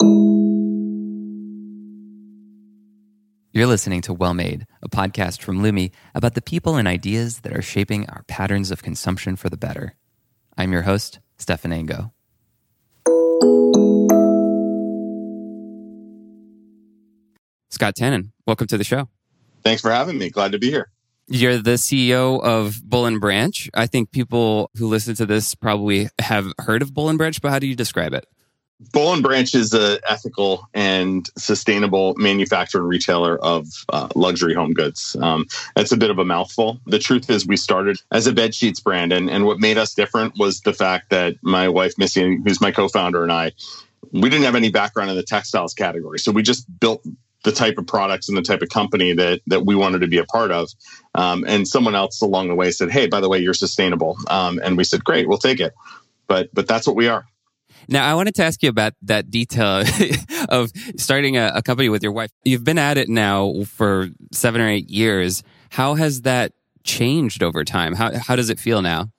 You're listening to Well Made, a podcast from Lumi about the people and ideas that are shaping our patterns of consumption for the better. I'm your host, Stephan Ango. Scott Tannen, welcome to the show. Thanks for having me. Glad to be here. You're the CEO of Boll and Branch. I think people who listen to this probably have heard of Boll and Branch, but how do you describe it? And Branch is an ethical and sustainable manufacturer and retailer of uh, luxury home goods. Um, that's a bit of a mouthful. The truth is, we started as a bed sheets brand, and, and what made us different was the fact that my wife Missy, who's my co-founder, and I, we didn't have any background in the textiles category, so we just built the type of products and the type of company that that we wanted to be a part of. Um, and someone else along the way said, "Hey, by the way, you're sustainable," um, and we said, "Great, we'll take it." But but that's what we are. Now, I wanted to ask you about that detail of starting a, a, company with your wife. You've been at it now for seven or eight years. How has that changed over time? How how does it feel now?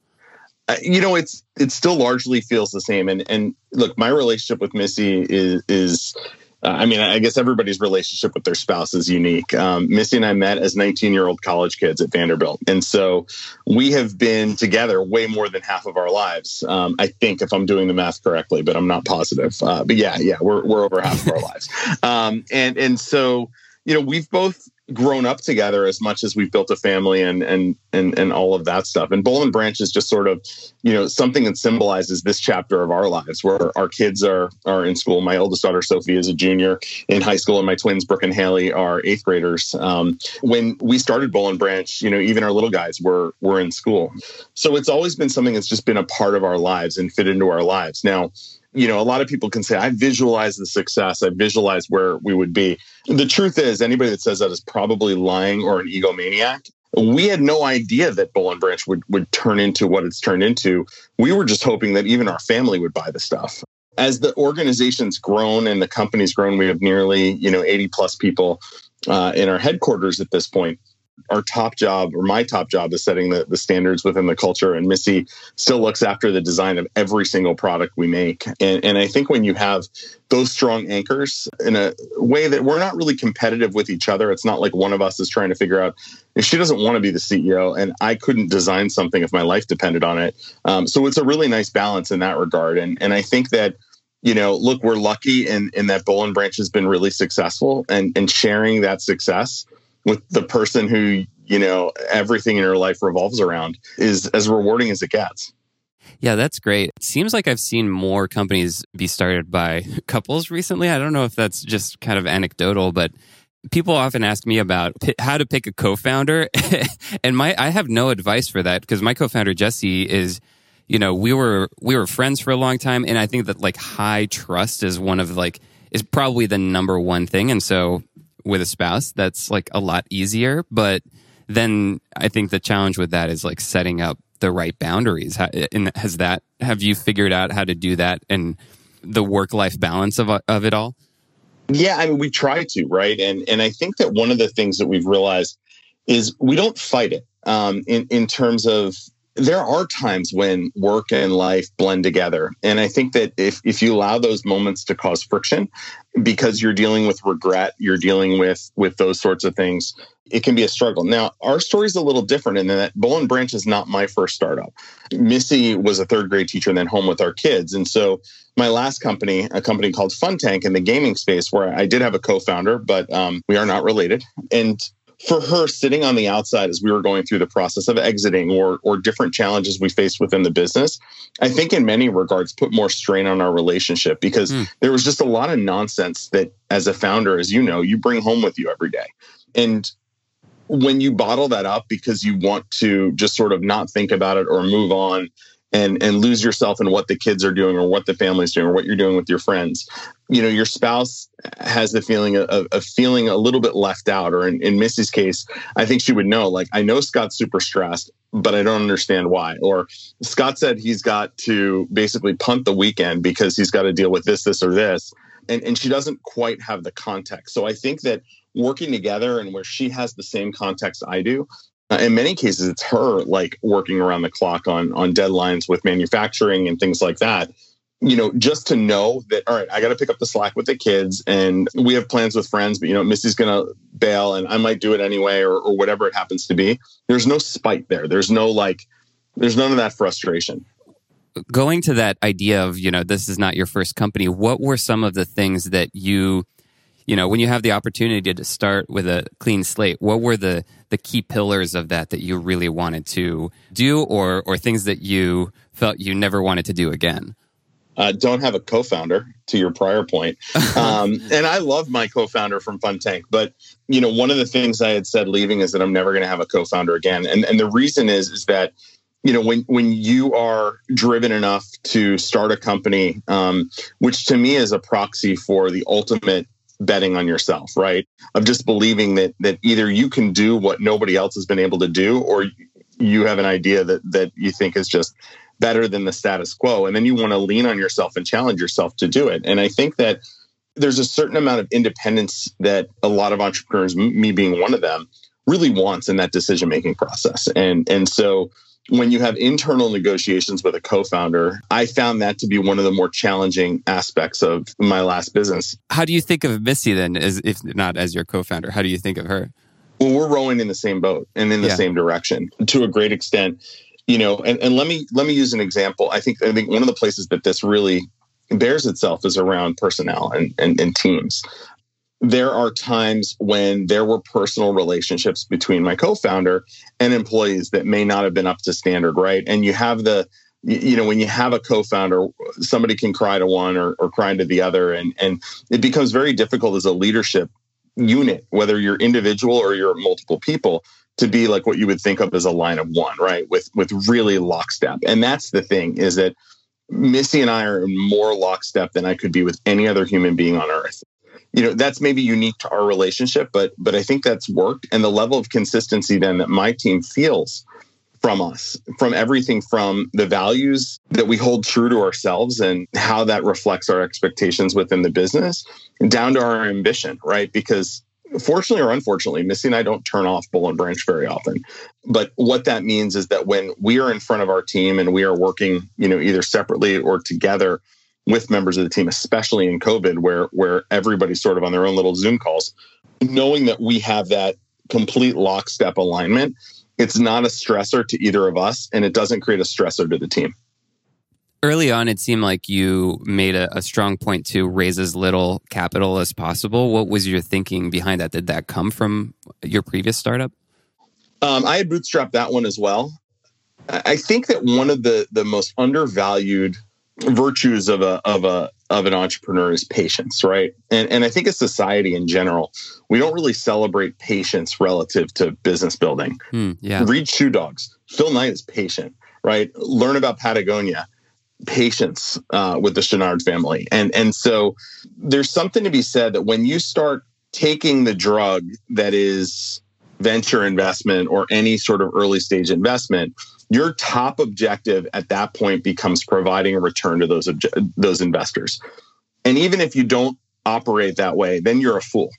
Uh, you know, it's it still largely feels the same. And and look, my relationship with Missy is is uh, I mean, I guess everybody's relationship with their spouse is unique. Um, Missy and I met as 19 year old college kids at Vanderbilt. And so we have been together way more than half of our lives. Um, I think, if I'm doing the math correctly, but I'm not positive. Uh, but yeah, yeah, we're, we're over half of our lives. Um, and, and so, you know, we've both grown up together as much as we've built a family and and and and all of that stuff. And Boll and Branch is just sort of, you know, something that symbolizes this chapter of our lives where our kids are are in school. My oldest daughter Sophie is a junior in high school, and my twins Brooke and Haley are eighth graders. Um, when we started Boll and Branch, you know, even our little guys were were in school. So it's always been something that's just been a part of our lives and fit into our lives. Now, you know, a lot of people can say, I visualize the success, I visualize where we would be. The truth is, anybody that says that is probably lying or an egomaniac. We had no idea that Boll and Branch would, would turn into what it's turned into. We were just hoping that even our family would buy the stuff. As the organization's grown and the company's grown, we have nearly, you know, 80 plus people uh, in our headquarters at this point our top job or my top job is setting the, the standards within the culture and missy still looks after the design of every single product we make. And, and i think when you have those strong anchors in a way that we're not really competitive with each other it's not like one of us is trying to figure out if she doesn't want to be the ceo and i couldn't design something if my life depended on it. Um, so it's a really nice balance in that regard. And, and i think that you know, look, we're lucky in, in that Boll and Branch has been really successful and, and sharing that success with the person who you know everything in your life revolves around is as rewarding as it gets yeah, that's great. It seems like I've seen more companies be started by couples recently. I don't know if that's just kind of anecdotal, but people often ask me about how to pick a co-founder and my I have no advice for that because my co-founder Jesse is you know, we were we were friends for a long time and I think that like high trust is one of like is probably the number one thing and so with a spouse, that's like a lot easier. But then I think the challenge with that is like setting up the right boundaries. And has that, have you figured out how to do that and the work life balance of, of it all? Yeah, I mean, we try to, right? And and I think that one of the things that we've realized is we don't fight it um, in in terms of there are times when work and life blend together. And I think that if, if you allow those moments to cause friction, because you're dealing with regret, you're dealing with with those sorts of things, it can be a struggle. Now, our story is a little different in that Boll and Branch is not my first startup. Missy was a third grade teacher and then home with our kids. And so my last company, a company called Fun Tank in the gaming space, where I did have a co-founder, but um, we are not related. And for her sitting on the outside as we were going through the process of exiting or or different challenges we faced within the business i think in many regards put more strain on our relationship because mm. there was just a lot of nonsense that as a founder as you know you bring home with you every day and when you bottle that up because you want to just sort of not think about it or move on and and lose yourself in what the kids are doing or what the family's doing or what you're doing with your friends. You know your spouse has the feeling of, of feeling a little bit left out or in, in missy's case i think she would know like i know scott's super stressed but i don't understand why. Or scott said he's got to basically punt the weekend because he's got to deal with this this or this and, and she doesn't quite have the context. So i think that working together and where she has the same context i do uh, in many cases, it's her like working around the clock on on deadlines with manufacturing and things like that. you know, just to know that, all right, I got to pick up the slack with the kids and we have plans with friends, but, you know, Missy's going to bail and I might do it anyway or, or whatever it happens to be. There's no spite there. There's no like, there's none of that frustration. Going to that idea of, you know, this is not your first company, what were some of the things that you, you know, when you have the opportunity to start with a clean slate, what were the the key pillars of that that you really wanted to do or or things that you felt you never wanted to do again? uh, don't have a co-founder to your prior point. Um, and I love my co-founder from Fun Tank, but you know, one of the things I had said leaving is that I'm never going to have a co-founder again. And, and the reason is, is that, you know, when, when you are driven enough to start a company, um, which to me is a proxy for the ultimate betting on yourself, right? Of just believing that, that either you can do what nobody else has been able to do, or you have an idea that, that you think is just better than the status quo. And then you want to lean on yourself and challenge yourself to do it. And I think that there's a certain amount of independence that a lot of entrepreneurs, me being one of them, really wants in that decision making process. And and so when you have internal negotiations with a co-founder, I found that to be one of the more challenging aspects of my last business. How do you think of Missy then, as if not as your co-founder? How do you think of her? Well, we're rowing in the same boat and in the yeah. same direction to a great extent you know and, and let me let me use an example i think i think one of the places that this really bears itself is around personnel and, and, and teams there are times when there were personal relationships between my co-founder and employees that may not have been up to standard right and you have the you know when you have a co-founder somebody can cry to one or, or cry to the other and and it becomes very difficult as a leadership unit whether you're individual or you're multiple people to be like what you would think of as a line of one, right? With with really lockstep. And that's the thing is that Missy and I are more lockstep than I could be with any other human being on earth. You know, that's maybe unique to our relationship, but but I think that's worked. And the level of consistency then that my team feels from us, from everything from the values that we hold true to ourselves and how that reflects our expectations within the business, down to our ambition, right? Because fortunately or unfortunately, Missy and I don't turn off Boll and Branch very often. But what that means is that when we are in front of our team and we are working, you know, either separately or together with members of the team, especially in COVID, where where everybody's sort of on their own little Zoom calls, knowing that we have that complete lockstep alignment, it's not a stressor to either of us, and it doesn't create a stressor to the team early on, it seemed like you made a, a, strong point to raise as little capital as possible. What was your thinking behind that? Did that come from your previous startup? Um, I had bootstrapped that one as well. I think that one of the the most undervalued virtues of a of a of an entrepreneur is patience, right? And and I think as society in general, we don't really celebrate patience relative to business building. Hmm, yeah. Read Shoe Dogs. Phil Knight is patient, right? Learn about Patagonia patience uh, with the Chouinard family. And, and so there's something to be said that when you start taking the drug that is venture investment or any sort of early stage investment, your top objective at that point becomes providing a return to those obje- those investors. And even if you don't operate that way, then you're a fool.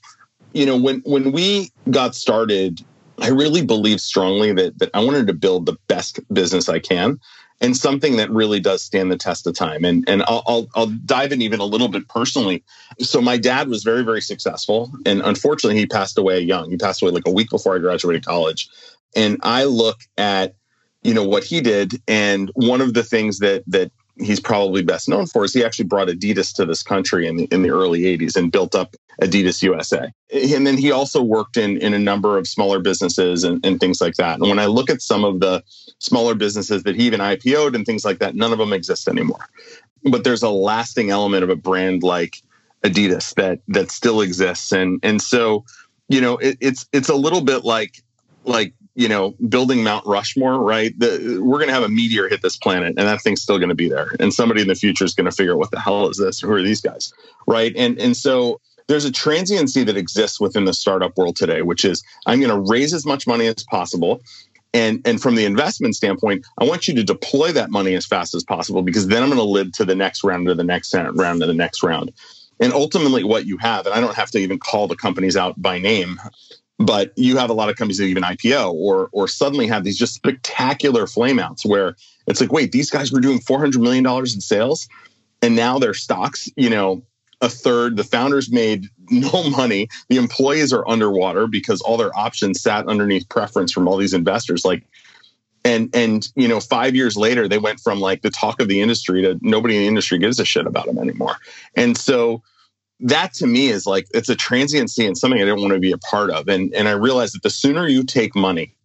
You know, when when we got started, I really believe strongly that that I wanted to build the best business I can and something that really does stand the test of time. And and I'll, I'll, I'll dive in even a little bit personally. So my dad was very very successful, and unfortunately he passed away young. He passed away like a week before I graduated college. And I look at you know what he did, and one of the things that that he's probably best known for is he actually brought Adidas to this country in the in the early 80s and built up Adidas USA. And then he also worked in in a number of smaller businesses and, and things like that. And when I look at some of the smaller businesses that he even IPO'd and things like that, none of them exist anymore. But there's a lasting element of a brand like Adidas that that still exists. And and so, you know, it, it's it's a little bit like like you know, building Mount Rushmore, right? The, we're going to have a meteor hit this planet, and that thing's still going to be there. And somebody in the future is going to figure out what the hell is this? Who are these guys, right? And and so there's a transiency that exists within the startup world today, which is I'm going to raise as much money as possible. And, and from the investment standpoint, I want you to deploy that money as fast as possible because then I'm going to live to the next round, to the next round, to the next round. And ultimately, what you have, and I don't have to even call the companies out by name, but you have a lot of companies that even IPO or or suddenly have these just spectacular flameouts where it's like, wait, these guys were doing $400 million in sales and now their stocks, you know, a third. The founders made no money. The employees are underwater because all their options sat underneath preference from all these investors. Like, and and you know, five years later, they went from like the talk of the industry to nobody in the industry gives a shit about them anymore. And so that to me is like it's a transiency and something I didn't want to be a part of. And and I realized that the sooner you take money,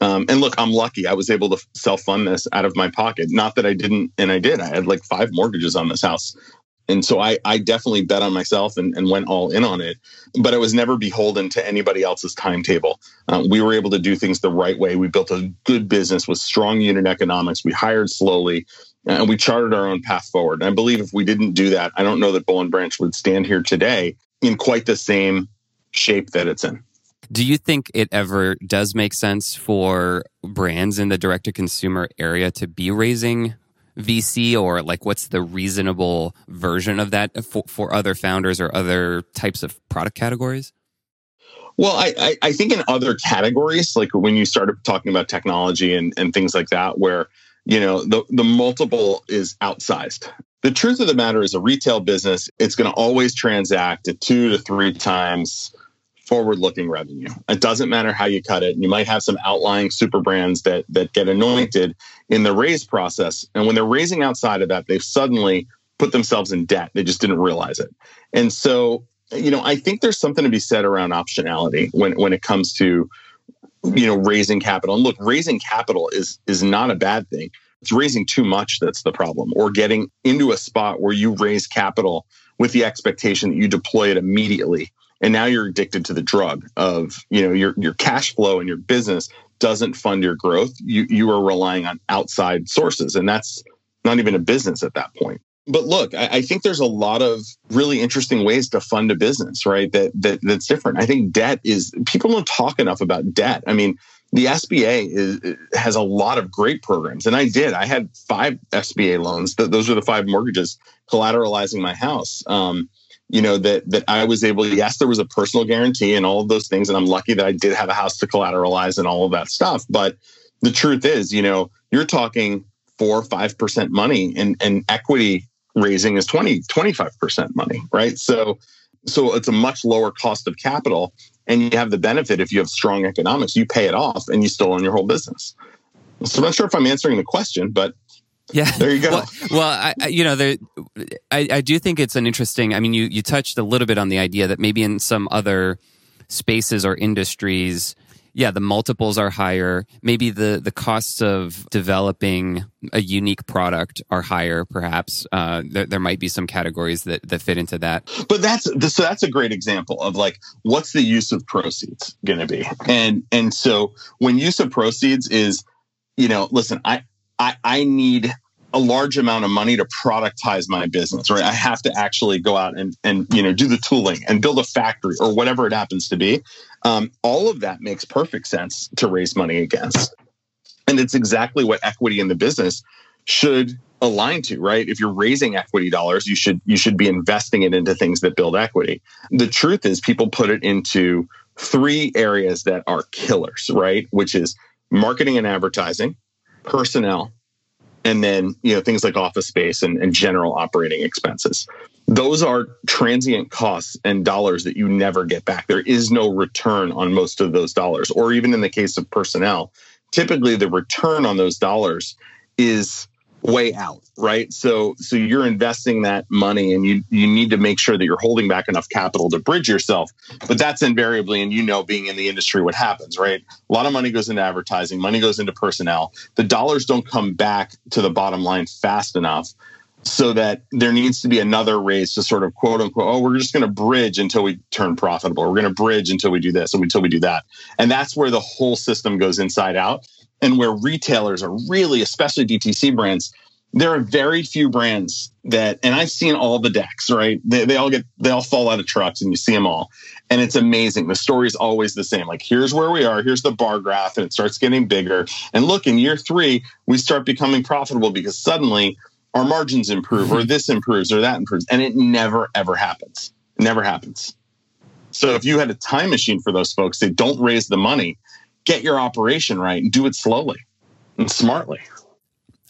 um, and look, I'm lucky. I was able to self fund this out of my pocket. Not that I didn't, and I did. I had like five mortgages on this house. And so I, I definitely bet on myself and, and went all in on it. But I was never beholden to anybody else's timetable. Um, we were able to do things the right way. We built a good business with strong unit economics. We hired slowly and we charted our own path forward. And I believe if we didn't do that, I don't know that Boll and Branch would stand here today in quite the same shape that it's in. Do you think it ever does make sense for brands in the direct to consumer area to be raising VC or like what's the reasonable version of that for, for other founders or other types of product categories? Well, I, I, I think in other categories, like when you started talking about technology and, and things like that, where you know the, the multiple is outsized. The truth of the matter is a retail business, it's going to always transact at two to three times forward looking revenue. It doesn't matter how you cut it. You might have some outlying super brands that that get anointed in the raise process. And when they're raising outside of that, they've suddenly put themselves in debt. They just didn't realize it. And so, you know, I think there's something to be said around optionality when when it comes to you know raising capital. And look, raising capital is is not a bad thing. It's raising too much that's the problem or getting into a spot where you raise capital with the expectation that you deploy it immediately and now you're addicted to the drug of you know your your cash flow and your business doesn't fund your growth you you are relying on outside sources and that's not even a business at that point but look I, I, think there's a lot of really interesting ways to fund a business right that, that that's different i think debt is people don't talk enough about debt i mean the SBA is, has a lot of great programs, and I did. I had five SBA loans. Those are the five mortgages collateralizing my house. Um, you know that that I was able. Yes, there was a personal guarantee and all of those things, and I'm lucky that I did have a house to collateralize and all of that stuff. But the truth is, you know, you're talking four or five percent money, and and equity raising is 20 25 percent money, right? So so it's a much lower cost of capital, and you have the benefit if you have strong economics, you pay it off, and you still own your whole business. So I'm not sure if I'm answering the question, but yeah, there you go. Well, well I, I, you know, there, I, I do think it's an interesting. I mean, you you touched a little bit on the idea that maybe in some other spaces or industries, yeah, the multiples are higher. Maybe the the costs of developing a unique product are higher. Perhaps uh, there, there might be some categories that that fit into that. But that's so that's a great example of like what's the use of proceeds going to be, and and so when use of proceeds is, you know, listen, I I, I need a large amount of money to productize my business, right? I have to actually go out and, and you know, do the tooling and build a factory or whatever it happens to be. Um, all of that makes perfect sense to raise money against. And it's exactly what equity in the business should align to, right? If you're raising equity dollars, you should you should be investing it into things that build equity. The truth is people put it into three areas that are killers, right? Which is marketing and advertising, personnel, and then you know things like office space and, and general operating expenses. Those are transient costs and dollars that you never get back. There is no return on most of those dollars, or even in the case of personnel, typically the return on those dollars is way out, right? So so you're investing that money and you you need to make sure that you're holding back enough capital to bridge yourself. But that's invariably and you know being in the industry what happens, right? A lot of money goes into advertising, money goes into personnel. The dollars don't come back to the bottom line fast enough so that there needs to be another raise to sort of quote unquote, oh, we're just going to bridge until we turn profitable. We're going to bridge until we do this and until we do that. And that's where the whole system goes inside out and where retailers are really, especially DTC brands, there are very few brands that, and I've seen all the decks, right? They, they all get, they all fall out of trucks and you see them all. And it's amazing. The story is always the same. Like, here's where we are. Here's the bar graph and it starts getting bigger. And look, in year three, we start becoming profitable because suddenly our margins improve or mm-hmm. this improves or that improves. And it never, ever happens. It never happens. So if you had a time machine for those folks, they don't raise the money get your operation right and do it slowly and smartly.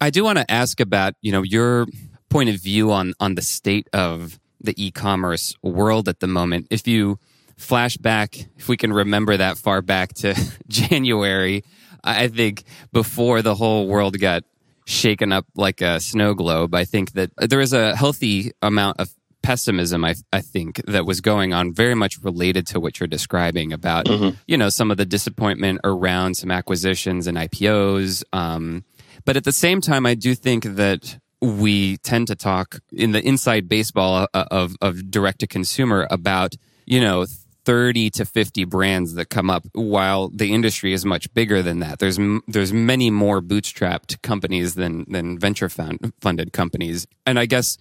I do want to ask about, you know, your point of view on on the state of the e-commerce world at the moment. If you flash back, if we can remember that far back to January, I think before the whole world got shaken up like a snow globe, I think that there is a healthy amount of pessimism I, I think that was going on very much related to what you're describing about mm-hmm. you know some of the disappointment around some acquisitions and IPOs um, but at the same time I do think that we tend to talk in the inside baseball uh, of of direct to consumer about you know 30 to 50 brands that come up while the industry is much bigger than that there's there's many more bootstrapped companies than than venture funded companies and i guess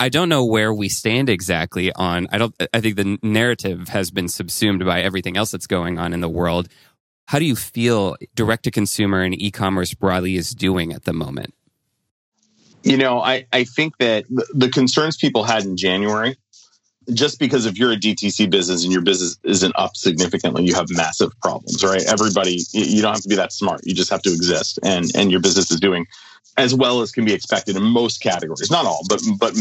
I don't know where we stand exactly on. I don't. I think the narrative has been subsumed by everything else that's going on in the world. How do you feel direct to consumer and e-commerce broadly is doing at the moment? You know, I, I think that the concerns people had in January, just because if you're a DTC business and your business isn't up significantly, you have massive problems, right? Everybody, you don't have to be that smart. You just have to exist and, and your business is doing as well as can be expected in most categories, not all, but but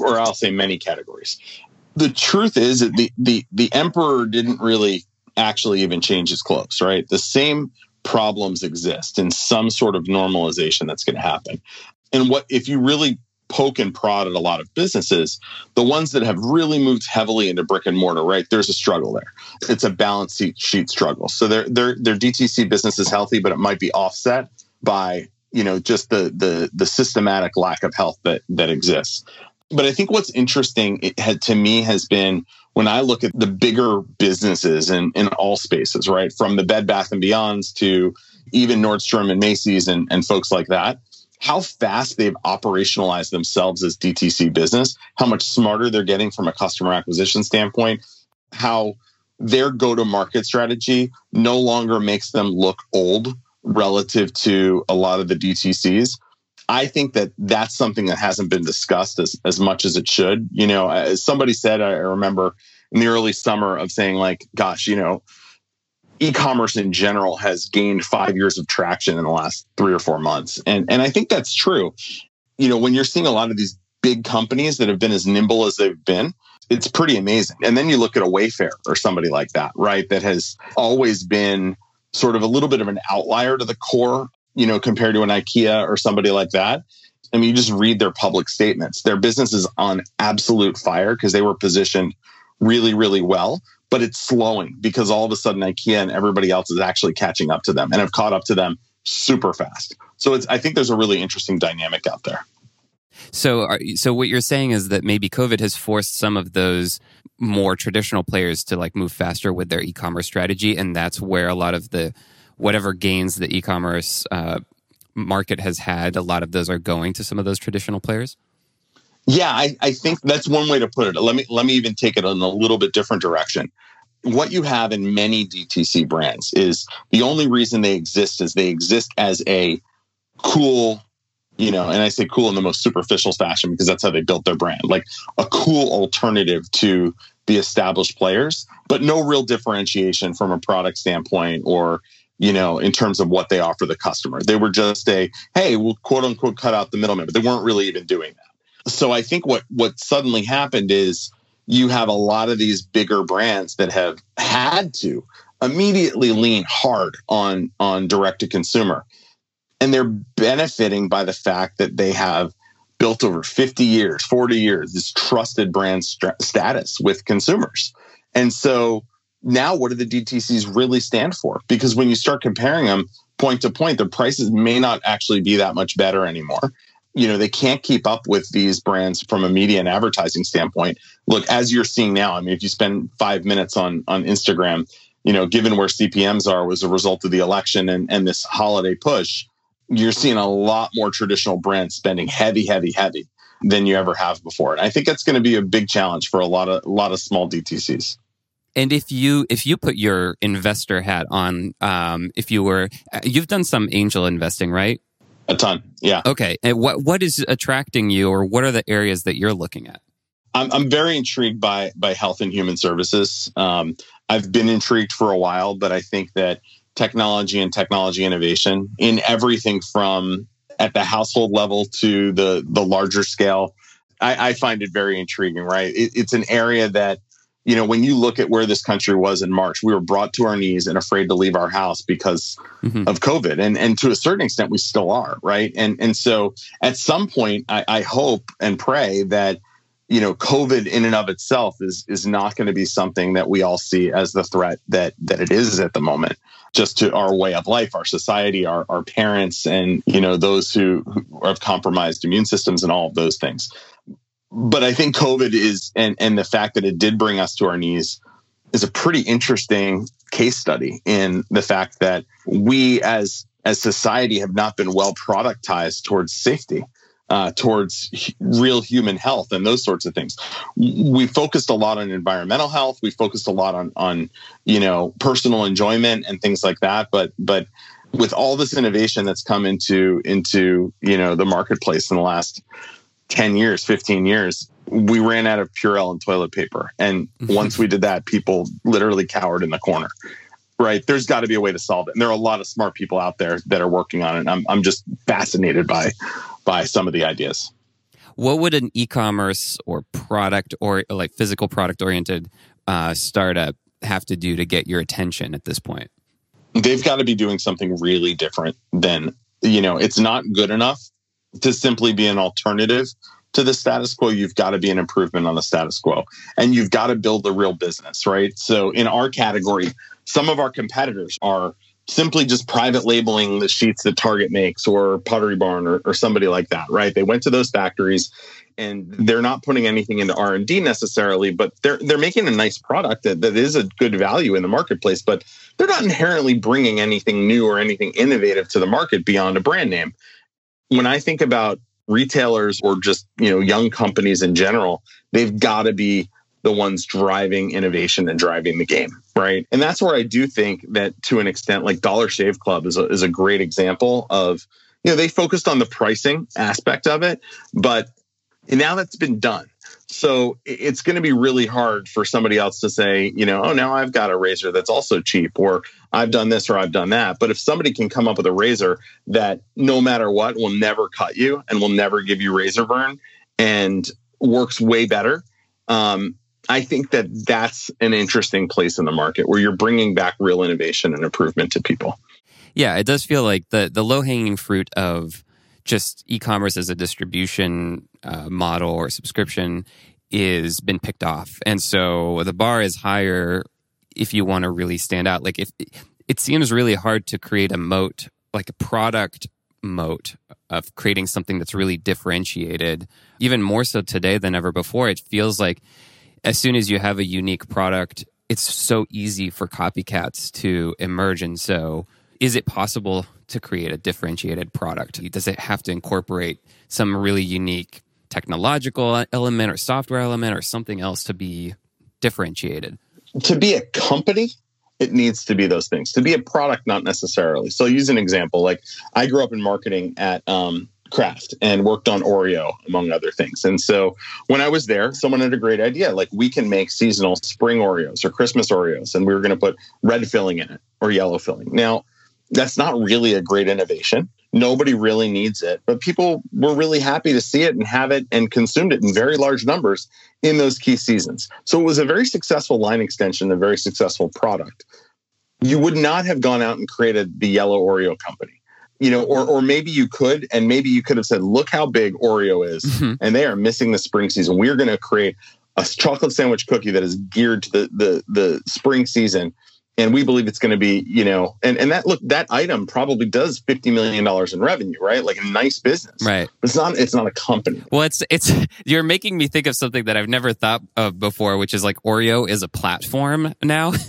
or I'll say many categories. The truth is that the the the emperor didn't really actually even change his clothes, right? The same problems exist in some sort of normalization that's going to happen. And what if you really poke and prod at a lot of businesses, the ones that have really moved heavily into brick and mortar, right? There's a struggle there. It's a balance sheet struggle. So their their their DTC business is healthy, but it might be offset by you know just the the the systematic lack of health that that exists but i think what's interesting had, to me has been when i look at the bigger businesses in in all spaces right from the bed bath and beyonds to even nordstrom and macy's and, and folks like that how fast they've operationalized themselves as dtc business how much smarter they're getting from a customer acquisition standpoint how their go to market strategy no longer makes them look old relative to a lot of the DTCs. I think that that's something that hasn't been discussed as, as much as it should. You know, as somebody said, I remember in the early summer of saying, like, gosh, you know, e commerce in general has gained five years of traction in the last three or four months. And, and I think that's true. You know, when you're seeing a lot of these big companies that have been as nimble as they've been, it's pretty amazing. And then you look at a Wayfair or somebody like that, right? That has always been sort of a little bit of an outlier to the core, you know, compared to an IKEA or somebody like that. I mean, you just read their public statements. Their business is on absolute fire because they were positioned really, really well, but it's slowing because all of a sudden IKEA and everybody else is actually catching up to them and have caught up to them super fast. So it's, I think there's a really interesting dynamic out there. So, so what you're saying is that maybe COVID has forced some of those more traditional players to like move faster with their e-commerce strategy, and that's where a lot of the whatever gains the e-commerce uh, market has had, a lot of those are going to some of those traditional players. Yeah, I, I think that's one way to put it. Let me let me even take it in a little bit different direction. What you have in many DTC brands is the only reason they exist is they exist as a cool you know, and I say cool in the most superficial fashion because that's how they built their brand, like a cool alternative to the established players, but no real differentiation from a product standpoint or, you know, in terms of what they offer the customer. They were just a, hey, we'll quote unquote cut out the middleman, but they weren't really even doing that. So I think what what suddenly happened is you have a lot of these bigger brands that have had to immediately lean hard on on direct to consumer and they're benefiting by the fact that they have built over 50 years, 40 years, this trusted brand st- status with consumers. And so now what do the DTCs really stand for? Because when you start comparing them point to point, the prices may not actually be that much better anymore. You know, they can't keep up with these brands from a media and advertising standpoint. Look, as you're seeing now, I mean, if you spend five minutes on on Instagram, you know, given where CPMs are was a result of the election and, and this holiday push, you're seeing a lot more traditional brands spending heavy, heavy, heavy than you ever have before. And I think that's going to be a big challenge for a lot of a lot of small DTCs. And if you if you put your investor hat on, um, if you were you've done some angel investing, right? A ton, yeah. Okay, and what what is attracting you, or what are the areas that you're looking at? I'm I'm very intrigued by by health and human services. Um, I've been intrigued for a while, but I think that technology and technology innovation in everything from at the household level to the the larger scale. I, I find it very intriguing. Right, it, it's an area that you know, when you look at where this country was in March, we were brought to our knees and afraid to leave our house because mm-hmm. of COVID. And and to a certain extent, we still are, right? And and so at some point, I, I hope and pray that you know COVID in and of itself is is not going to be something that we all see as the threat that that it is at the moment. Just to our way of life, our society, our our parents, and you know those who, who have compromised immune systems and all of those things but I think COVID is, and, and the fact that it did bring us to our knees is a pretty interesting case study in the fact that we as, as society have not been well productized towards safety. Uh, towards real human health and those sorts of things. We focused a lot on environmental health. We focused a lot on on you know personal enjoyment and things like that. But but with all this innovation that's come into into you know the marketplace in the last 10 years, 15 years, we ran out of Purell and toilet paper. And once we did that, people literally cowered in the corner. Right. There's got to be a way to solve it. And there are a lot of smart people out there that are working on it. I'm, I'm just fascinated by by some of the ideas. What would an e-commerce or product or like physical product oriented uh, startup have to do to get your attention at this point? They've got to be doing something really different than, you know, it's not good enough to simply be an alternative to the status quo, you've got to be an improvement on the status quo and you've got to build a real business, right? So in our category, some of our competitors are simply just private labeling the sheets that Target makes or Pottery Barn or, or somebody like that, right? They went to those factories and they're not putting anything into R&D necessarily, but they're they're making a nice product that, that is a good value in the marketplace, but they're not inherently bringing anything new or anything innovative to the market beyond a brand name when I think about retailers or just, you know, young companies in general, they've got to be the ones driving innovation and driving the game, right? And that's where I do think that to an extent, like Dollar Shave Club is a, is a great example of, you know, they focused on the pricing aspect of it, but now that's been done. So it's going to be really hard for somebody else to say, you know, oh, now I've got a razor that's also cheap, or I've done this or I've done that. But if somebody can come up with a razor that no matter what will never cut you and will never give you razor burn and works way better, um, I think that that's an interesting place in the market where you're bringing back real innovation and improvement to people. Yeah, it does feel like the the low hanging fruit of just e-commerce as a distribution uh, model or subscription is been picked off. And so the bar is higher if you want to really stand out. Like if it seems really hard to create a moat like a product moat of creating something that's really differentiated even more so today than ever before. It feels like as soon as you have a unique product it's so easy for copycats to emerge. And so is it possible to create a differentiated product? Does it have to incorporate some really unique technological element or software element or something else to be differentiated? To be a company, it needs to be those things. To be a product, not necessarily. So, I'll use an example. Like I grew up in marketing at um, Kraft and worked on Oreo, among other things. And so when I was there, someone had a great idea. Like we can make seasonal spring Oreos or Christmas Oreos, and we were going to put red filling in it or yellow filling. Now, that's not really a great innovation. Nobody really needs it, but people were really happy to see it and have it and consumed it in very large numbers in those key seasons. So it was a very successful line extension, a very successful product. You would not have gone out and created the yellow Oreo company. You know, or or maybe you could, and maybe you could have said, "Look how big Oreo is, mm-hmm. and they are missing the spring season. We're going to create a chocolate sandwich cookie that is geared to the the the spring season and we believe it's going to be you know and and that look that item probably does 50 million dollars in revenue right? Like a nice business. Right. It's not it's not a company. Well it's it's you're making me think of something that i've never thought of before which is like oreo is a platform now.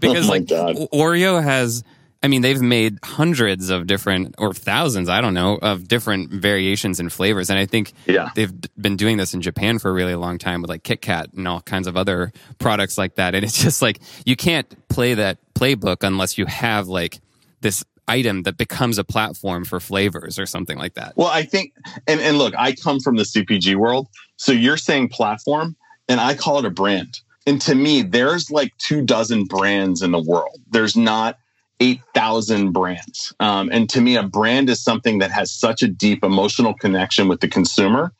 Because oh like God. oreo has I mean, they've made hundreds of different or thousands, I don't know, of different variations and flavors. And I think yeah. they've been doing this in Japan for a really long time with like Kit Kat and all kinds of other products like that. And it's just like you can't play that playbook unless you have like this item that becomes a platform for flavors or something like that. Well, I think, and, and look, I come from the CPG world. So you're saying platform, and I call it a brand. And to me, there's like two dozen brands in the world. There's not 8,000 brands. Um, and to me, a brand is something that has such a deep emotional connection with the consumer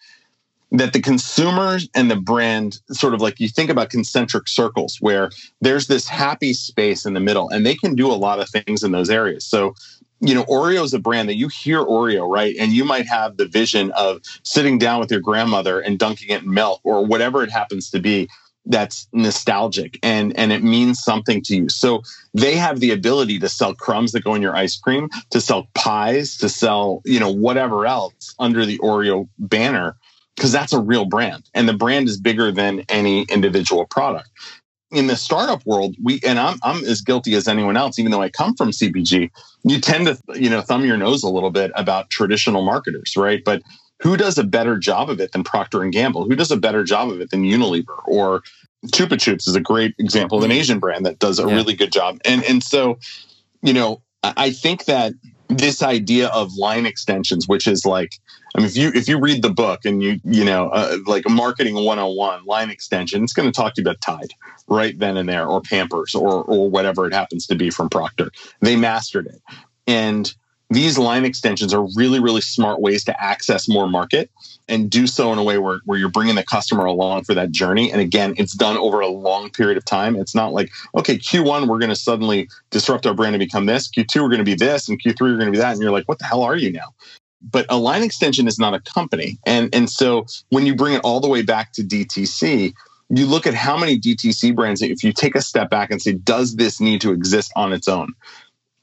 that the consumers and the brand sort of like you think about concentric circles where there's this happy space in the middle and they can do a lot of things in those areas. So, you know, Oreo is a brand that you hear Oreo, right? And you might have the vision of sitting down with your grandmother and dunking it in milk or whatever it happens to be that's nostalgic and and it means something to you. So they have the ability to sell crumbs that go in your ice cream, to sell pies, to sell, you know, whatever else under the Oreo banner because that's a real brand. And the brand is bigger than any individual product. In the startup world we and I'm, I'm as guilty as anyone else even though i come from cpg you tend to you know thumb your nose a little bit about traditional marketers right? But who does a better job of it than procter and gamble who does a better job of it than unilever or chupa chups is a great example of an asian brand that does a yeah. really good job and and so you know i think that this idea of line extensions, which is like, I mean, if you if you read the book and you you know uh, like marketing 101 line extension, it's going to talk to you about Tide right then and there, or Pampers, or or whatever it happens to be from Procter. They mastered it, and these line extensions are really really smart ways to access more market and do so in a way where, where you're bringing the customer along for that journey. And again it's done over a long period of time. It's not like okay q1 we're going to suddenly disrupt our brand and become this. Q2 we're going to be this and q3 we're going to be that. And you're like what the hell are you now? But a line extension is not a company. And and so when you bring it all the way back to dtc you look at how many DTC brands, if you take a step back and say, does this need to exist on its own?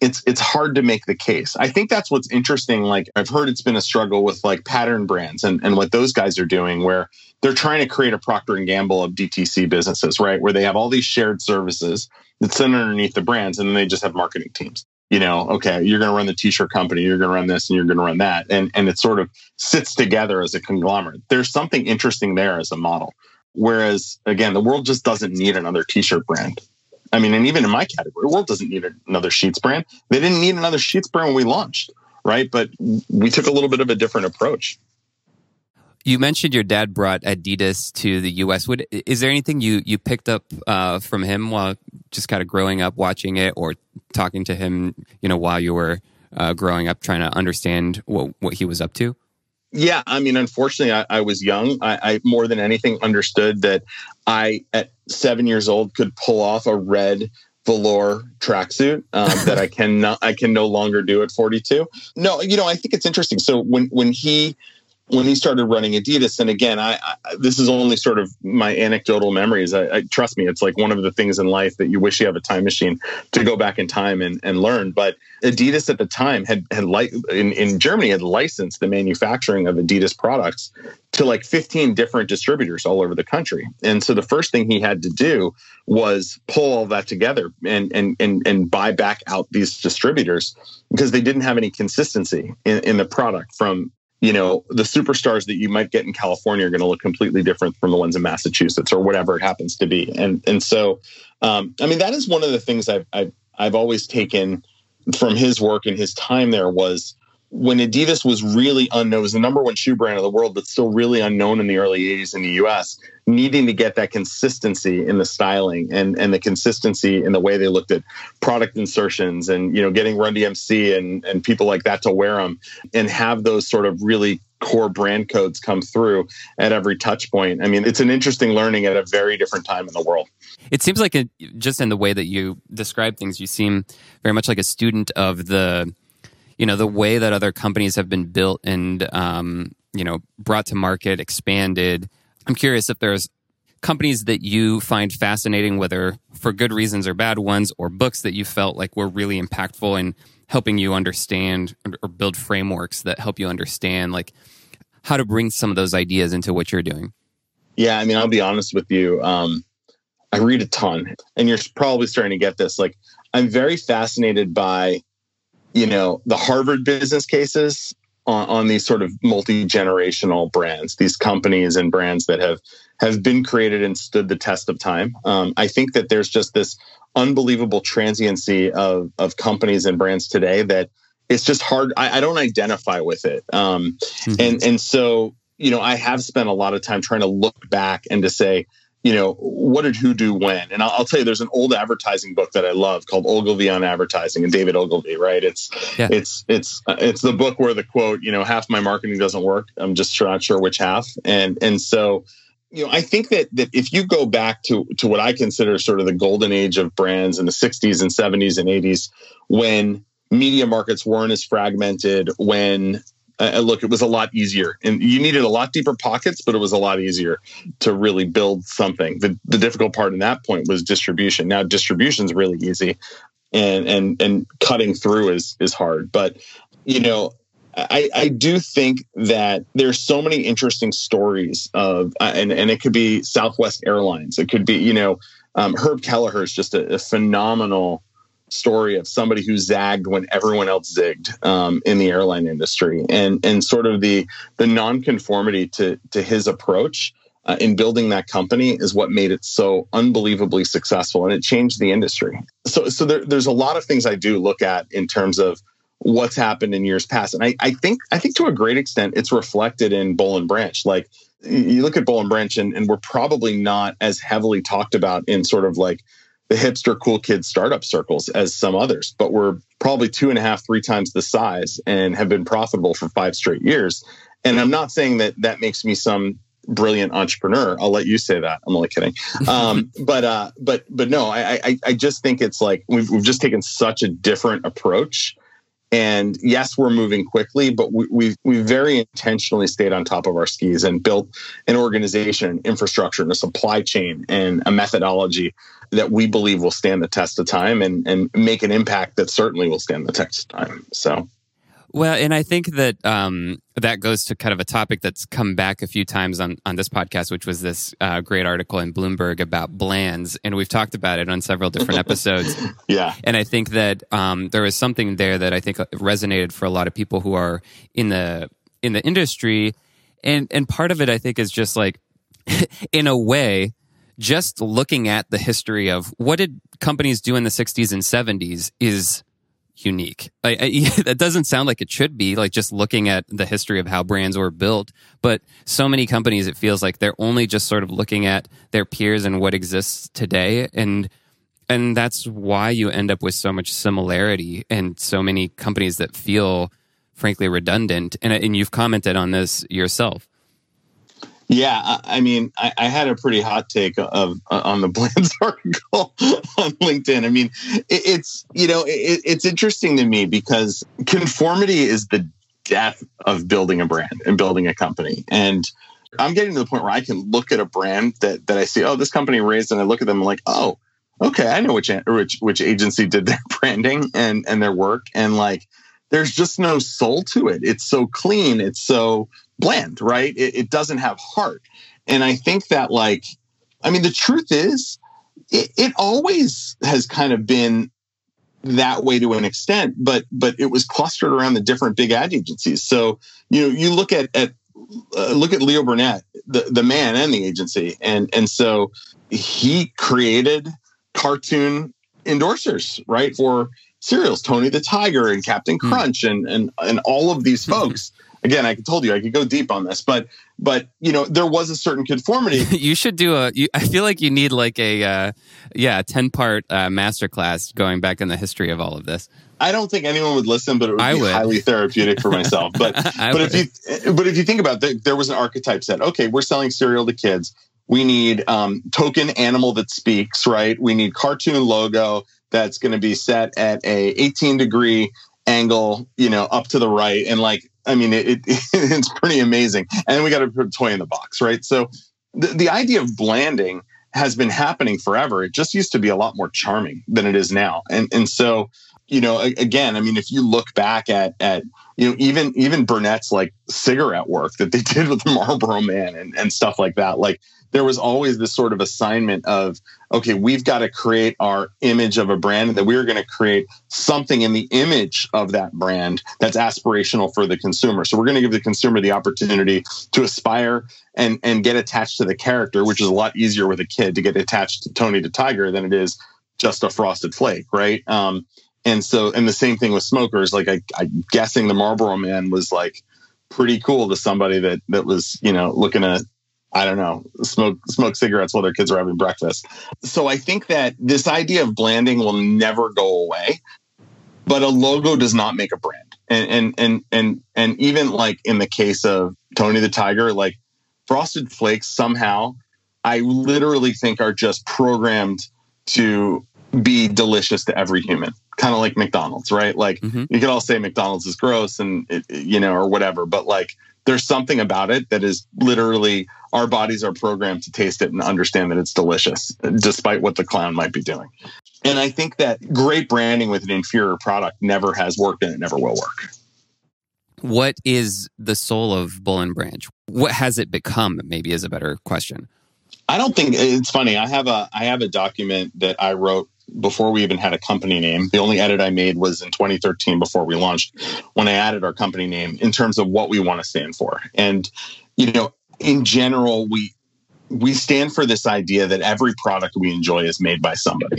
It's it's hard to make the case. I think that's what's interesting. Like I've heard it's been a struggle with like pattern brands and, and what those guys are doing where they're trying to create a Procter and Gamble of DTC businesses, right? Where they have all these shared services that sit underneath the brands and then they just have marketing teams. You know, okay, you're going to run the t-shirt company, you're going to run this and you're going to run that. And, and it sort of sits together as a conglomerate. There's something interesting there as a model. Whereas again, the world just doesn't need another t-shirt brand. I mean, and even in my category, World doesn't need another Sheets brand. They didn't need another Sheets brand when we launched, right? But we took a little bit of a different approach. You mentioned your dad brought Adidas to the U.S. Would is there anything you you picked up uh, from him while just kind of growing up, watching it, or talking to him, you know, while you were uh, growing up, trying to understand what what he was up to? Yeah, I mean, unfortunately, I, I was young. I, I, more than anything understood that I, at seven years old, could pull off a red velour tracksuit um, that I can not, I can no longer do at 42. No, you know, I think it's interesting. So when when he when he started running Adidas, and again, I, I, this is only sort of my anecdotal memories. I, I, trust me, it's like one of the things in life that you wish you have a time machine to go back in time and, and learn. But Adidas at the time had had li- in in Germany had licensed the manufacturing of Adidas products to like 15 different distributors all over the country. And so the first thing he had to do was pull all that together and and and and buy back out these distributors because they didn't have any consistency in, in the product from you know, the superstars that you might get in California are going to look completely different from the ones in Massachusetts or whatever it happens to be. And and so, um, I mean, that is one of the things I've, I've I've always taken from his work and his time there was when Adidas was really unknown, it was the number one shoe brand of the world, but still really unknown in the early 80s in the US, needing to get that consistency in the styling and, and the consistency in the way they looked at product insertions and, you know, getting Run DMC and, and people like that to wear them and have those sort of really core brand codes come through at every touch point. I mean, it's an interesting learning at a very different time in the world. It seems like just in the way that you describe things, you seem very much like a student of the you know the way that other companies have been built and um, you know brought to market, expanded. I'm curious if there's companies that you find fascinating, whether for good reasons or bad ones, or books that you felt like were really impactful in helping you understand or build frameworks that help you understand like how to bring some of those ideas into what you're doing. Yeah, I mean, I'll be honest with you. Um, I read a ton, and you're probably starting to get this. Like, I'm very fascinated by you know, the Harvard business cases on, on these sort of multi-generational brands, these companies and brands that have have been created and stood the test of time. Um, I think that there's just this unbelievable transiency of of companies and brands today that it's just hard. I, I don't identify with it, um, mm-hmm. and and so you know I have spent a lot of time trying to look back and to say you know, what did who do when? And I'll, I'll, tell you, there's an old advertising book that I love called Ogilvy on Advertising and David Ogilvy, right? It's, yeah. it's, it's, uh, it's the book where the quote, you know, half my marketing doesn't work. I'm just not sure which half. And, and so, you know, I think that that if you go back to to what I consider sort of the golden age of brands in the 60s and 70s and 80s, when media markets weren't as fragmented, when uh, look, it was a lot easier, and you needed a lot deeper pockets, but it was a lot easier to really build something. The the difficult part in that point was distribution. Now distribution is really easy, and and and cutting through is is hard. But you know, I, I do think that there's so many interesting stories of, uh, and, and it could be Southwest Airlines. It could be, you know, um, Herb Kelleher is just a, a, phenomenal story of somebody who zagged when everyone else zigged um, in the airline industry, and and sort of the the nonconformity to to his approach uh, in building that company is what made it so unbelievably successful, and it changed the industry. So so there, there's a lot of things I do look at in terms of what's happened in years past. And I, I think I think to a great extent it's reflected in Boll and Branch. Like you look at Boll and Branch and, and we're probably not as heavily talked about in sort of like the hipster cool kid startup circles as some others, but we're probably two and a half, three times the size and have been profitable for five straight years. And I'm not saying that that makes me some brilliant entrepreneur. I'll let you say that. I'm only kidding. Um, but uh, but but no, I, I I just think it's like we've we've just taken such a different approach and yes, we're moving quickly, but we, we we very intentionally stayed on top of our skis and built an organization, an infrastructure, and a supply chain, and a methodology that we believe will stand the test of time and and make an impact that certainly will stand the test of time. So well, and I think that um, that goes to kind of a topic that's come back a few times on, on this podcast, which was this uh, great article in Bloomberg about blands. And we've talked about it on several different episodes. yeah. And I think that um, there was something there that I think resonated for a lot of people who are in the in the industry. And, and part of it, I think, is just like, in a way, just looking at the history of what did companies do in the 60s and 70s is unique. I, I, that doesn't sound like it should be, like just looking at the history of how brands were built. But so many companies, it feels like they're only just sort of looking at their peers and what exists today. And and that's why you end up with so much similarity and so many companies that feel frankly redundant. And, and you've commented on this yourself. Yeah, I mean, I, I, had a pretty hot take of uh, on the Blands article on LinkedIn. I mean, it, it's you know, it, it's interesting to me because conformity is the death of building a brand and building a company. And I'm getting to the point where I can look at a brand that that I see, oh, this company raised, and I look at them and like, oh, okay, I know which which which agency did their branding and and their work, and like, there's just no soul to it. It's so clean. It's so bland, right? It, it doesn't have heart. And I think that, like, I mean, the truth is, it, it always has kind of been that way to an extent, but but it was clustered around the different big ad agencies. So you know, you look at at uh, look at Leo Burnett, the the man and the agency, and and so he created cartoon endorsers, right, for cereals, Tony the Tiger and Captain hmm. Crunch, and and and all of these folks again, I told you I could go deep on this, but but you know there was a certain conformity. you should do a. You, I feel like you need like a uh, yeah ten part uh, masterclass going back in the history of all of this. I don't think anyone would listen, but it would I be would. highly therapeutic for myself. But but would. if you but if you think about it, there was an archetype set. Okay, we're selling cereal to kids. We need um, token animal that speaks, right? We need cartoon logo that's going to be set at a 18 degree angle, you know, up to the right, and like I mean, it, it, it's pretty amazing. And we got to put a toy in the box, right? So the, the idea of blanding has been happening forever. It just used to be a lot more charming than it is now. And and so, you know, again, I mean, if you look back at at you know even even Burnett's like cigarette work that they did with the Marlboro Man and and stuff like that, like there was always this sort of assignment of okay we've got to create our image of a brand that we're going to create something in the image of that brand that's aspirational for the consumer. So we're going to give the consumer the opportunity to aspire and and get attached to the character which is a lot easier with a kid to get attached to tony the tiger than it is just a frosted flake right? Um, and so and the same thing with smokers like I, i'm guessing the marlboro man was like pretty cool to somebody that that was you know looking to I don't know, smoke smoke cigarettes while their kids are having breakfast. So I think that this idea of branding will never go away, but a logo does not make a brand. And and and and and even like in the case of Tony the Tiger, like Frosted Flakes somehow I literally think are just programmed to be delicious to every human. Kind of like mcdonald's right? Like mm-hmm. you could all say mcdonald's is gross and it, you know or whatever but like there's something about it that is literally our bodies are programmed to taste it and understand that it's delicious despite what the clown might be doing. And i think that great branding with an inferior product never has worked and it never will work. What is the soul of Boll and Branch? What has it become maybe is a better question. I don't think it's funny. I have a I have a document that I wrote before we even had a company name. The only edit I made was in 2013 before we launched when I added our company name in terms of what we want to stand for. And you know, in general, we we stand for this idea that every product we enjoy is made by somebody.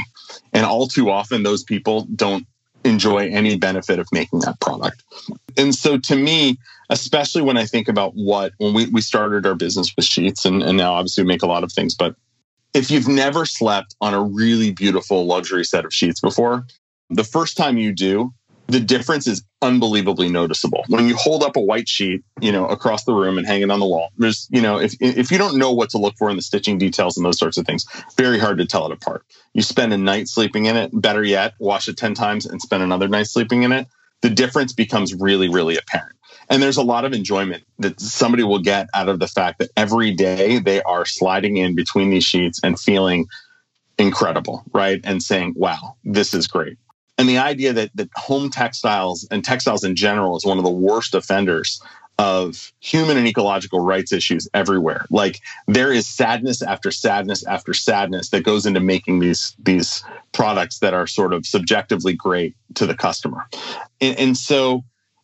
And all too often those people don't enjoy any benefit of making that product. And so to me, especially when I think about what, when we, we started our business with sheets and, and now obviously we make a lot of things, but if you've never slept on a really beautiful luxury set of sheets before, the first time you do, the difference is unbelievably noticeable. When you hold up a white sheet, you know, across the room and hang it on the wall, there's, you know, if if you don't know what to look for in the stitching details and those sorts of things, very hard to tell it apart. You spend a night sleeping in it, better yet, wash it 10 times and spend another night sleeping in it, the difference becomes really really apparent. And there's a lot of enjoyment that somebody will get out of the fact that every day they are sliding in between these sheets and feeling incredible, right? And saying, wow, this is great and the idea that that home textiles and textiles in general is one of the worst offenders of human and ecological rights issues everywhere. Like there is sadness after sadness after sadness that goes into making these these products that are sort of subjectively great to the customer. And, and so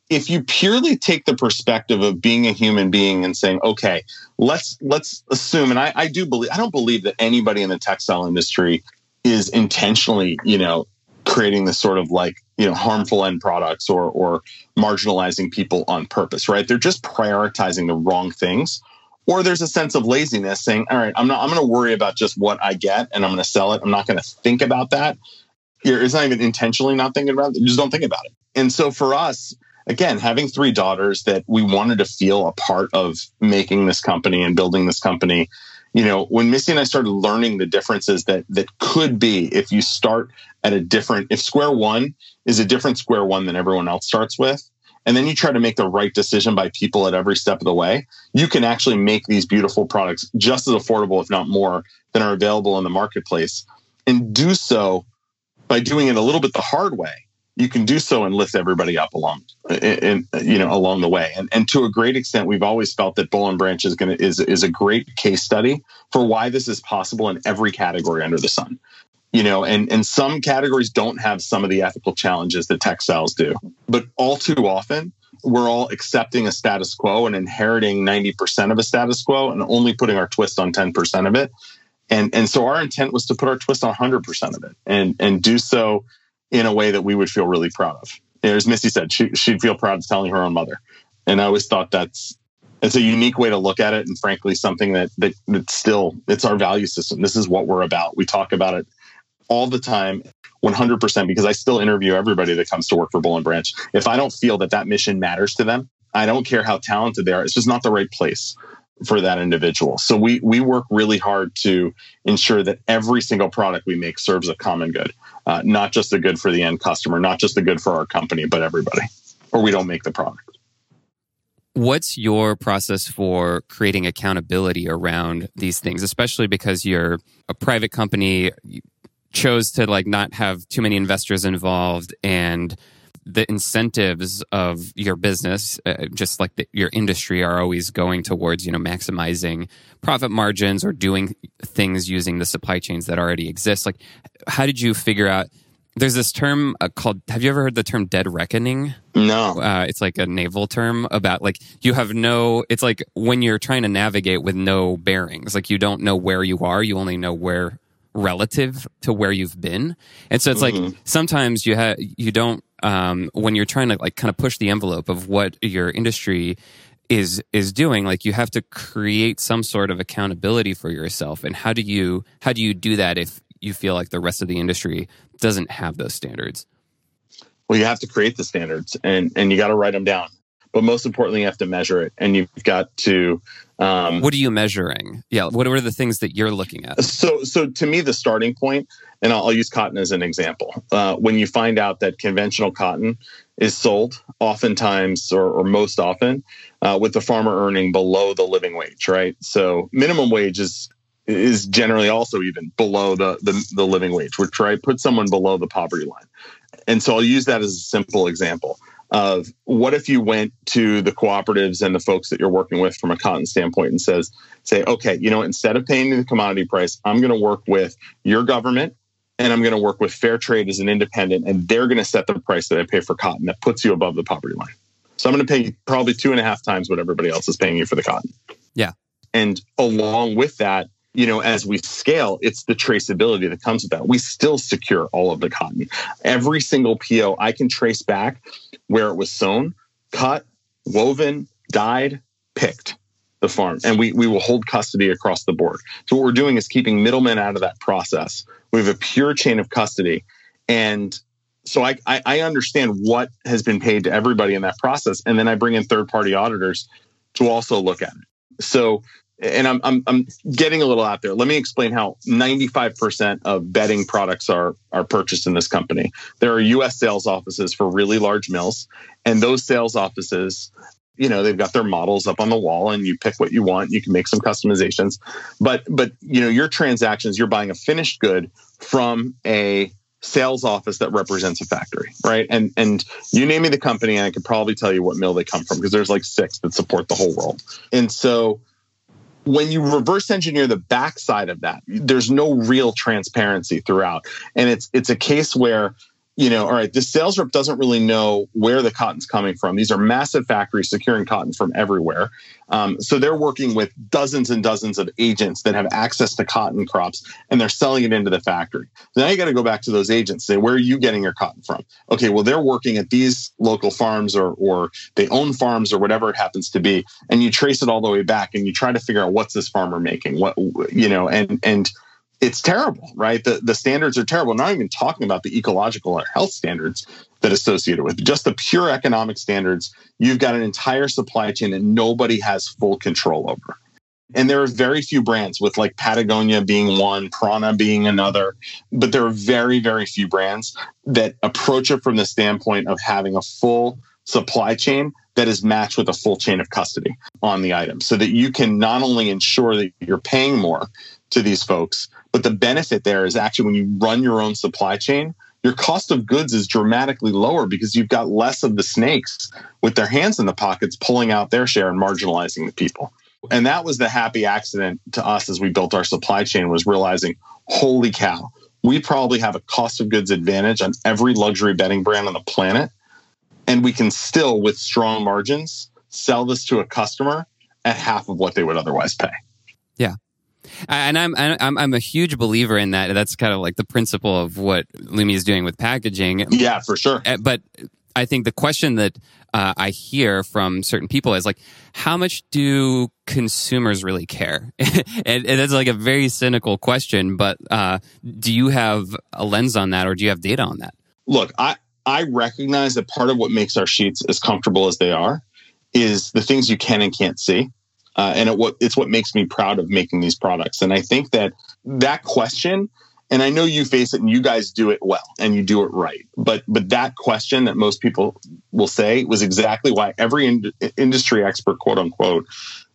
if you purely take the perspective of being a human being and saying, okay, let's let's assume, and I, I do believe I don't believe that anybody in the textile industry is intentionally, you know, creating this sort of like you know harmful end products or or marginalizing people on purpose right? They're just prioritizing the wrong things. Or there's a sense of laziness saying all right i'm not i'm to worry about just what i get and i'm to sell it. I'm not to think about that. It's not even intentionally not thinking about it. You just don't think about it. And so for us again having three daughters that we wanted to feel a part of making this company and building this company you know, when Missy and I started learning the differences that that could be if you start at a different, if square one is a different square one than everyone else starts with, and then you try to make the right decision by people at every step of the way, you can actually make these beautiful products just as affordable, if not more, than are available in the marketplace, and do so by doing it a little bit the hard way you can do so and lift everybody up along in, you know along the way. And and to a great extent we've always felt that Boll and Branch is going to is is a great case study for why this is possible in every category under the sun. You know and and some categories don't have some of the ethical challenges that textiles do. But all too often we're all accepting a status quo and inheriting 90% of a status quo and only putting our twist on 10% of it. And and so our intent was to put our twist on 100% of it and and do so in a way that we would feel really proud of. As Missy said, she, she'd feel proud of telling her own mother. And I always thought that's it's a unique way to look at it and frankly something that, that that still it's our value system this is what we're about we talk about it all the time 100% because i still interview everybody that comes to work for Boll and Branch if i don't feel that that mission matters to them i don't care how talented they are it's just not the right place for that individual. So we we work really hard to ensure that every single product we make serves a common good, uh, not just the good for the end customer, not just the good for our company, but everybody, or we don't make the product. What's your process for creating accountability around these things, especially because you're a private company, you chose to like not have too many investors involved and the incentives of your business, uh, just like the, your industry, are always going towards you know maximizing profit margins or doing things using the supply chains that already exist. Like, how did you figure out? There's this term uh, called. Have you ever heard the term "dead reckoning"? No. Uh, it's like a naval term about like you have no. It's like when you're trying to navigate with no bearings. Like you don't know where you are. You only know where relative to where you've been. And so it's mm-hmm. like sometimes you have you don't um, when you're trying to like kind of push the envelope of what your industry is is doing like you have to create some sort of accountability for yourself. And how do you how do you do that if you feel like the rest of the industry doesn't have those standards? Well you have to create the standards and and you got to write them down. But most importantly you have to measure it. And you've got to um, what are you measuring yeah what are the things that you're looking at so so to me the starting point and i'll, I'll use cotton as an example uh, when you find out that conventional cotton is sold oftentimes or, or most often uh, with the farmer earning below the living wage, right? So minimum wage is is generally also even below the, the, the living wage, which right puts someone below the poverty line. And so I'll use that as a simple example of what if you went to the cooperatives and the folks that you're working with from a cotton standpoint and says, say, okay, you know, instead of paying the commodity price, I'm going to work with your government and I'm going to work with fair trade as an independent, and they're going to set the price that I pay for cotton that puts you above the poverty line. So I'm going to pay probably two and a half times what everybody else is paying you for the cotton. Yeah. And along with that, you know, as we scale, it's the traceability that comes with that. We still secure all of the cotton. Every single PO, I can trace back where it was sewn, cut, woven, dyed, picked the farm. And we, we will hold custody across the board. So what we're doing is keeping middlemen out of that process. We have a pure chain of custody. And so I, I, I understand what has been paid to everybody in that process, and then I bring in third party auditors to also look at it. So, and I'm, I'm I'm getting a little out there. Let me explain how 95% of bedding products are are purchased in this company. There are U.S. sales offices for really large mills, and those sales offices you know they've got their models up on the wall and you pick what you want you can make some customizations but but you know your transactions you're buying a finished good from a sales office that represents a factory, right? And and you name me the company, and I could probably tell you what mill they come from because there's like six that support the whole world. And so when you reverse engineer the backside of that, there's no real transparency throughout. And it's it's a case where you know, all right, the sales rep doesn't really know where the cotton's coming from. These are massive factories securing cotton from everywhere. Um, so they're working with dozens and dozens of agents that have access to cotton crops and they're selling it into the factory. So now you got to go back to those agents, and say, where are you getting your cotton from? Okay, well, they're working at these local farms or, or they own farms or whatever it happens to be. And you trace it all the way back and you try to figure out what's this farmer making? What, you know, and, and, it's terrible, right? The the standards are terrible. not even talking about the ecological or health standards that associated with just the pure economic standards. You've got an entire supply chain that nobody has full control over. And there are very few brands, with like Patagonia being one, Prana being another, but there are very, very few brands that approach it from the standpoint of having a full supply chain that is matched with a full chain of custody on the item so that you can not only ensure that you're paying more to these folks, but the benefit there is actually when you run your own supply chain, your cost of goods is dramatically lower because you've got less of the snakes with their hands in the pockets pulling out their share and marginalizing the people. And that was the happy accident to us as we built our supply chain was realizing, holy cow, we probably have a cost of goods advantage on every luxury bedding brand on the planet. And we can still, with strong margins, sell this to a customer at half of what they would otherwise pay. Yeah and I'm I'm I'm a huge believer in that. That's kind of like the principle of what Lumi is doing with packaging. Yeah, for sure. Uh, but I think the question that uh, I hear from certain people is like, how much do consumers really care? and, and it's like a very cynical question. But uh, do you have a lens on that, or do you have data on that? Look, I I recognize that part of what makes our sheets as comfortable as they are is the things you can and can't see uh, and it, it's what makes me proud of making these products. And I think that that question, and I know you face it and you guys do it well and you do it right, but but that question that most people will say was exactly why every in- industry expert, quote unquote,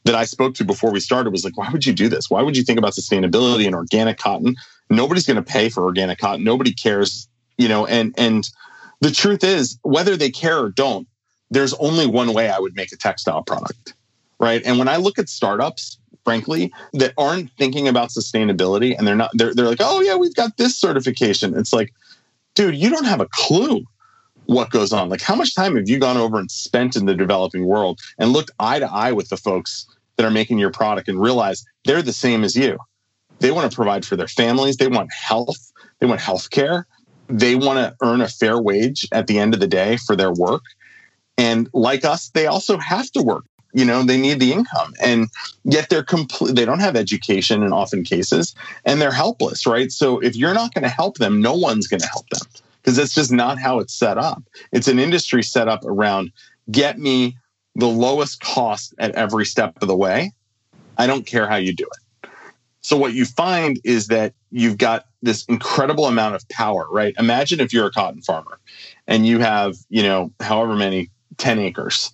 that I spoke to before we started was like, why would you do this? Why would you think about sustainability and organic cotton? Nobody's going to pay for organic cotton. Nobody cares, you know. And and the truth is, whether they care or don't, there's only one way I would make a textile product right? And when I look at startups, frankly, that aren't thinking about sustainability and they're not, they're, they're like, oh, yeah, we've got this certification. It's like, dude, you don't have a clue what goes on. Like, how much time have you gone over and spent in the developing world and looked eye to eye with the folks that are making your product and realize they're the same as you? They want to provide for their families, they want health, they want health care, they want to earn a fair wage at the end of the day for their work. And like us, they also have to work you know, they need the income. And yet they're complete they don't have education in often cases and they're helpless, right? So if you're not going to help them, no one's going to help them because that's just not how it's set up. It's an industry set up around get me the lowest cost at every step of the way. I don't care how you do it. So what you find is that you've got this incredible amount of power, right? Imagine if you're a cotton farmer and you have, you know, however many 10 acres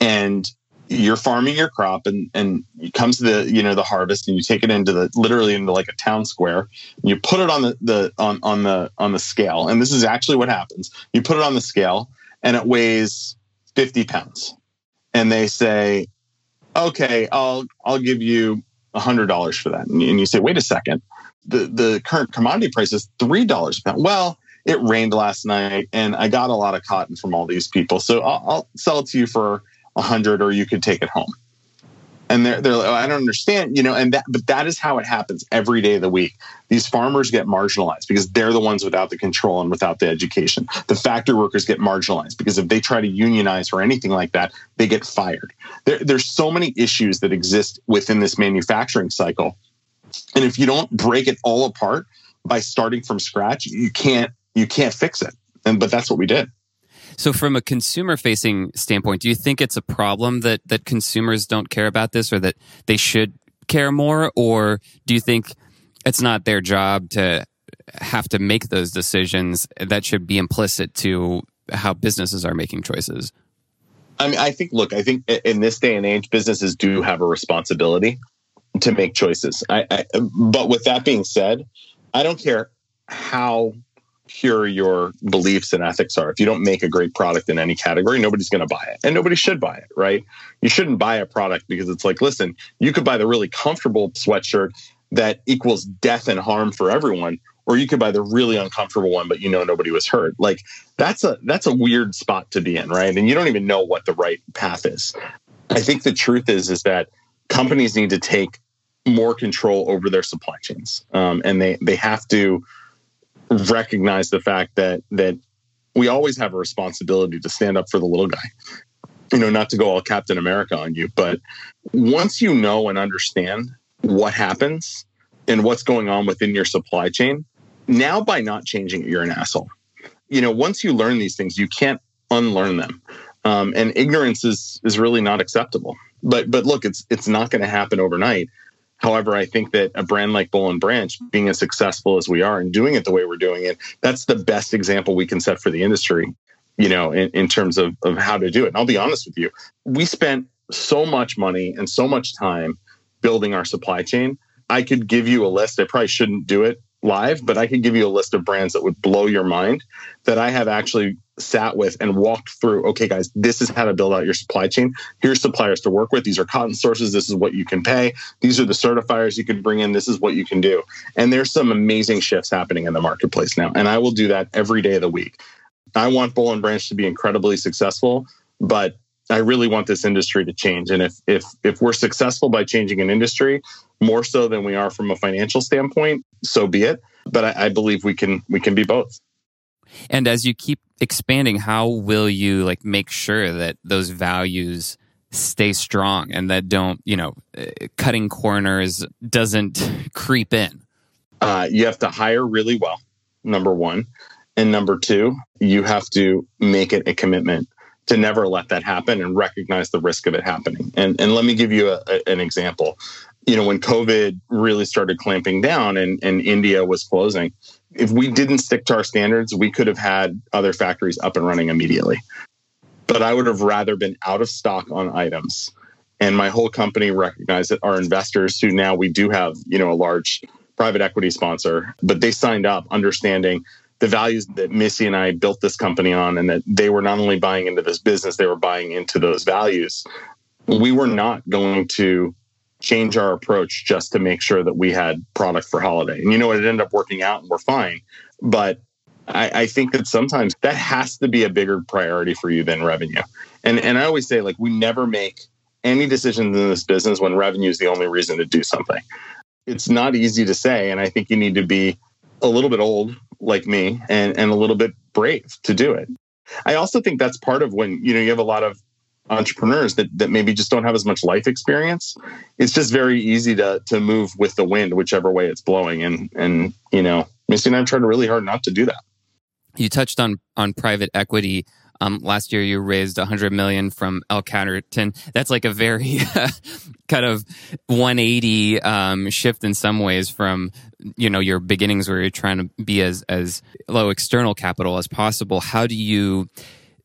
and you're farming your crop and and it comes to the you know the harvest and you take it into the literally into like a town square and you put it on the the on on the on the scale. And this is actually what happens. You put it on the scale and it weighs 50 pounds. And they say okay i'll i'll give you a hundred dollars for that. And you say wait a second. The the current commodity price is three dollars a pound. Well it rained last night and i got a lot of cotton from all these people. So i'll, I'll sell it to you for 100 or you could take it home and they're, they're like, oh, I don't understand, you know, and that, but that is how it happens every day of the week. These farmers get marginalized because they're the ones without the control and without the education. The factory workers get marginalized because if they try to unionize or anything like that, they get fired. There, there's so many issues that exist within this manufacturing cycle. And if you don't break it all apart by starting from scratch, you can't, you can't fix it. And, but that's what we did. So, from a consumer facing standpoint, do you think it's a problem that, that consumers don't care about this or that they should care more? Or do you think it's not their job to have to make those decisions that should be implicit to how businesses are making choices? I mean, I think, look, I think in this day and age, businesses do have a responsibility to make choices. I, I, but with that being said, I don't care how pure your beliefs and ethics are. If you don't make a great product in any category, nobody's going to buy it. And nobody should buy it, right? You shouldn't buy a product because it's like, listen, you could buy the really comfortable sweatshirt that equals death and harm for everyone or you could buy the really uncomfortable one but you know nobody was hurt like that's a that's a weird spot to be in right and you don't even know what the right path is i think the truth is is that companies need to take more control over their supply chains um, and they they have to recognize the fact that that we always have a responsibility to stand up for the little guy. You know, not to go all Captain America on you, but once you know and understand what happens and what's going on within your supply chain, now by not changing it, you're an asshole. You know, once you learn these things, you can't unlearn them. Um, and ignorance is is really not acceptable. But but look, it's it's not going to happen overnight. However, I think that a brand like Boll and Branch, being as successful as we are and doing it the way we're doing it, that's the best example we can set for the industry, you know, in, in terms of, of how to do it. And I'll be honest with you, we spent so much money and so much time building our supply chain. I could give you a list. I probably shouldn't do it live, but I could give you a list of brands that would blow your mind that I have actually sat with and walked through. Okay, guys, this is how to build out your supply chain. Here's suppliers to work with. These are cotton sources. This is what you can pay. These are the certifiers you can bring in. This is what you can do. And there's some amazing shifts happening in the marketplace now. And I will do that every day of the week. I want Boll and Branch to be incredibly successful, but I really want this industry to change. And if if if we're successful by changing an industry more so than we are from a financial standpoint, so be it. But I, I believe we can we can be both. And as you keep expanding, how will you like make sure that those values stay strong and that don't you know uh, cutting corners doesn't creep in? Uh, you have to hire really well. Number one. And number two, you have to make it a commitment to never let that happen and recognize the risk of it happening. And and let me give you a, a, an example. You know, when COVID really started clamping down and, and India was closing, if we didn't stick to our standards, we could have had other factories up and running immediately. But I would have rather been out of stock on items. And my whole company recognized that our investors, who now we do have, you know, a large private equity sponsor, but they signed up understanding the values that Missy and I built this company on, and that they were not only buying into this business, they were buying into those values. We were not going to change our approach just to make sure that we had product for holiday. And you know, what it ended up working out and we're fine. But I, I, think that sometimes that has to be a bigger priority for you than revenue. And and I always say, like, we never make any decisions in this business when revenue is the only reason to do something. It's not easy to say, and I think you need to be a little bit old like me and, and a little bit brave to do it. I also think that's part of when, you know, you have a lot of entrepreneurs that, that maybe just don't have as much life experience it's just very easy to to move with the wind whichever way it's blowing and and you know missy and i've tried really hard not to do that you touched on on private equity um, last year, you raised 100 million from L Catterton. That's like a very kind of 180 um, shift in some ways from you know your beginnings where you're trying to be as as low external capital as possible. How do you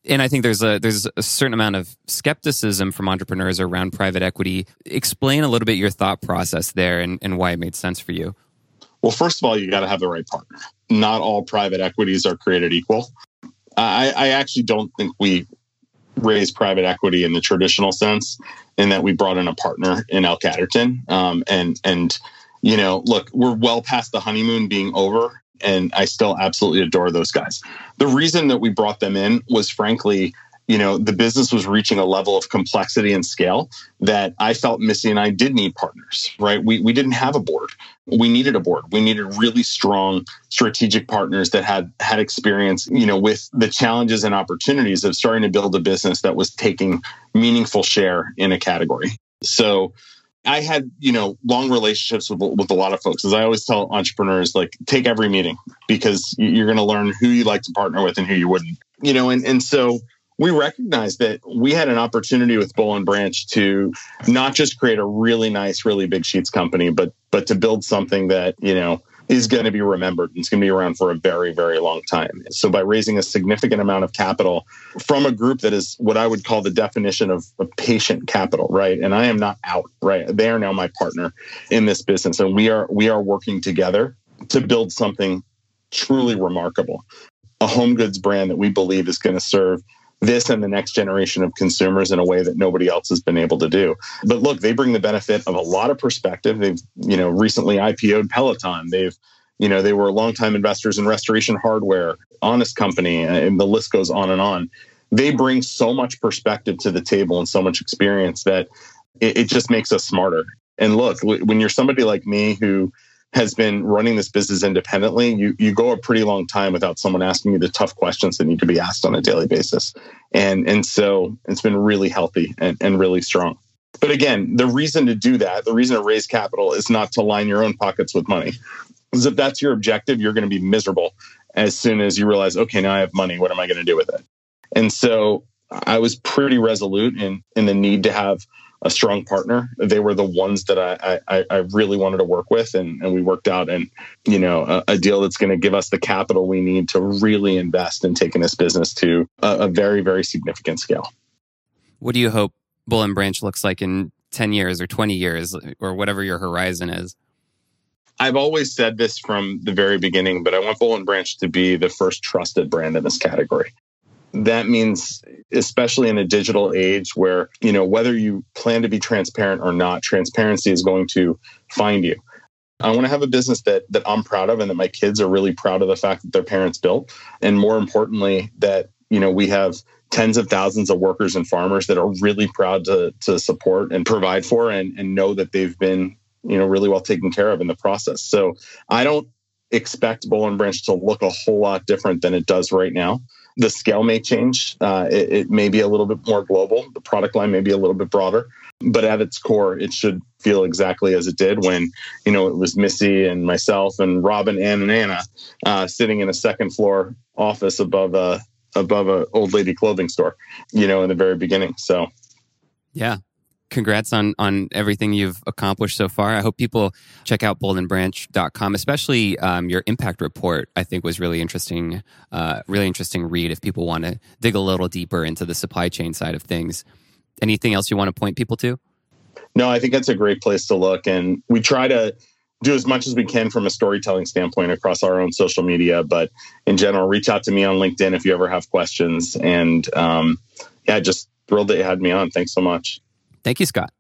and I think there's a there's a certain amount of skepticism from entrepreneurs around private equity. Explain a little bit your thought process there and, and why it made sense for you. Well, first of all, you got to have the right partner. Not all private equities are created equal. I, I actually don't think we raise private equity in the traditional sense, in that we brought in a partner in L Catterton. Um, and and you know, look, we're well past the honeymoon being over, and I still absolutely adore those guys. The reason that we brought them in was frankly you know, the business was reaching a level of complexity and scale that I felt Missy and I did need partners, right? We, we didn't have a board. We needed a board. We needed really strong strategic partners that had had experience, you know, with the challenges and opportunities of starting to build a business that was taking meaningful share in a category. So I had, you know, long relationships with, with a lot of folks. As I always tell entrepreneurs, like take every meeting because you're going to learn who you like to partner with and who you wouldn't, you know, and, and so we recognized that we had an opportunity with Boll and Branch to not just create a really nice, really big sheets company, but but to build something that you know is going to be remembered. And it's going to be around for a very, very long time. So by raising a significant amount of capital from a group that is what I would call the definition of, of patient capital, right? And I am not out, right? They are now my partner in this business, and we are we are working together to build something truly remarkable, a home goods brand that we believe is going to serve this and the next generation of consumers in a way that nobody else has been able to do. But look, they bring the benefit of a lot of perspective. They've, you know, recently IPO'd Peloton. They've, you know, they were longtime investors in restoration hardware, honest company, and the list goes on and on. They bring so much perspective to the table and so much experience that it, it just makes us smarter. And look, when you're somebody like me who has been running this business independently, you you go a pretty long time without someone asking you the tough questions that need to be asked on a daily basis. And and so it's been really healthy and, and really strong. But again, the reason to do that, the reason to raise capital is not to line your own pockets with money. Because if that's your objective, you're going to be miserable as soon as you realize, okay, now I have money. What am I going to do with it? And so I was pretty resolute in in the need to have a strong partner. They were the ones that I, I, I really wanted to work with, and, and we worked out and you know a, a deal that's going to give us the capital we need to really invest in taking this business to a, a very very significant scale. What do you hope Boll and Branch looks like in ten years or twenty years or whatever your horizon is? I've always said this from the very beginning, but I want Boll and Branch to be the first trusted brand in this category that means especially in a digital age where you know whether you plan to be transparent or not transparency is going to find you. I want to have a business that that i'm proud of and that my kids are really proud of the fact that their parents built. And more importantly that you know we have tens of thousands of workers and farmers that are really proud to to support and provide for and and know that they've been you know really well taken care of in the process. So i don't expect Boll and Branch to look a whole lot different than it does right now the scale may change. Uh, it, it, may be a little bit more global. The product line may be a little bit broader, but at its core, it should feel exactly as it did when you know it was Missy and myself and Robin, Ann, and Anna uh, sitting in a second floor office above a above a old lady clothing store. You know, in the very beginning. So, yeah, congrats on on everything you've accomplished so far. I hope people check out bollandbranch.com, especially um, your impact report. I think was really interesting, uh, really interesting read if people want to dig a little deeper into the supply chain side of things. Anything else you want to point people to? No, I think that's a great place to look, and we try to do as much as we can from a storytelling standpoint across our own social media. But in general, reach out to me on LinkedIn if you ever have questions. And um, yeah, just thrilled that you had me on. Thanks so much. Thank you, Scott.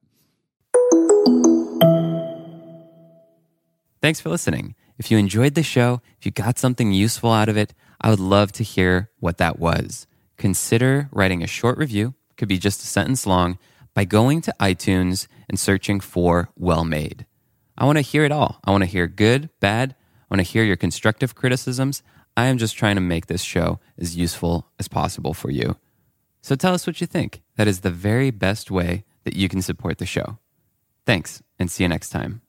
Thanks for listening. If you enjoyed the show, if you got something useful out of it, I would love to hear what that was. Consider writing a short review, could be just a sentence long, by going to iTunes and searching for Well Made. I want to hear it all. I want to hear good, bad. I want to hear your constructive criticisms. I am just trying to make this show as useful as possible for you. So tell us what you think. That is the very best way that you can support the show. Thanks, and see you next time.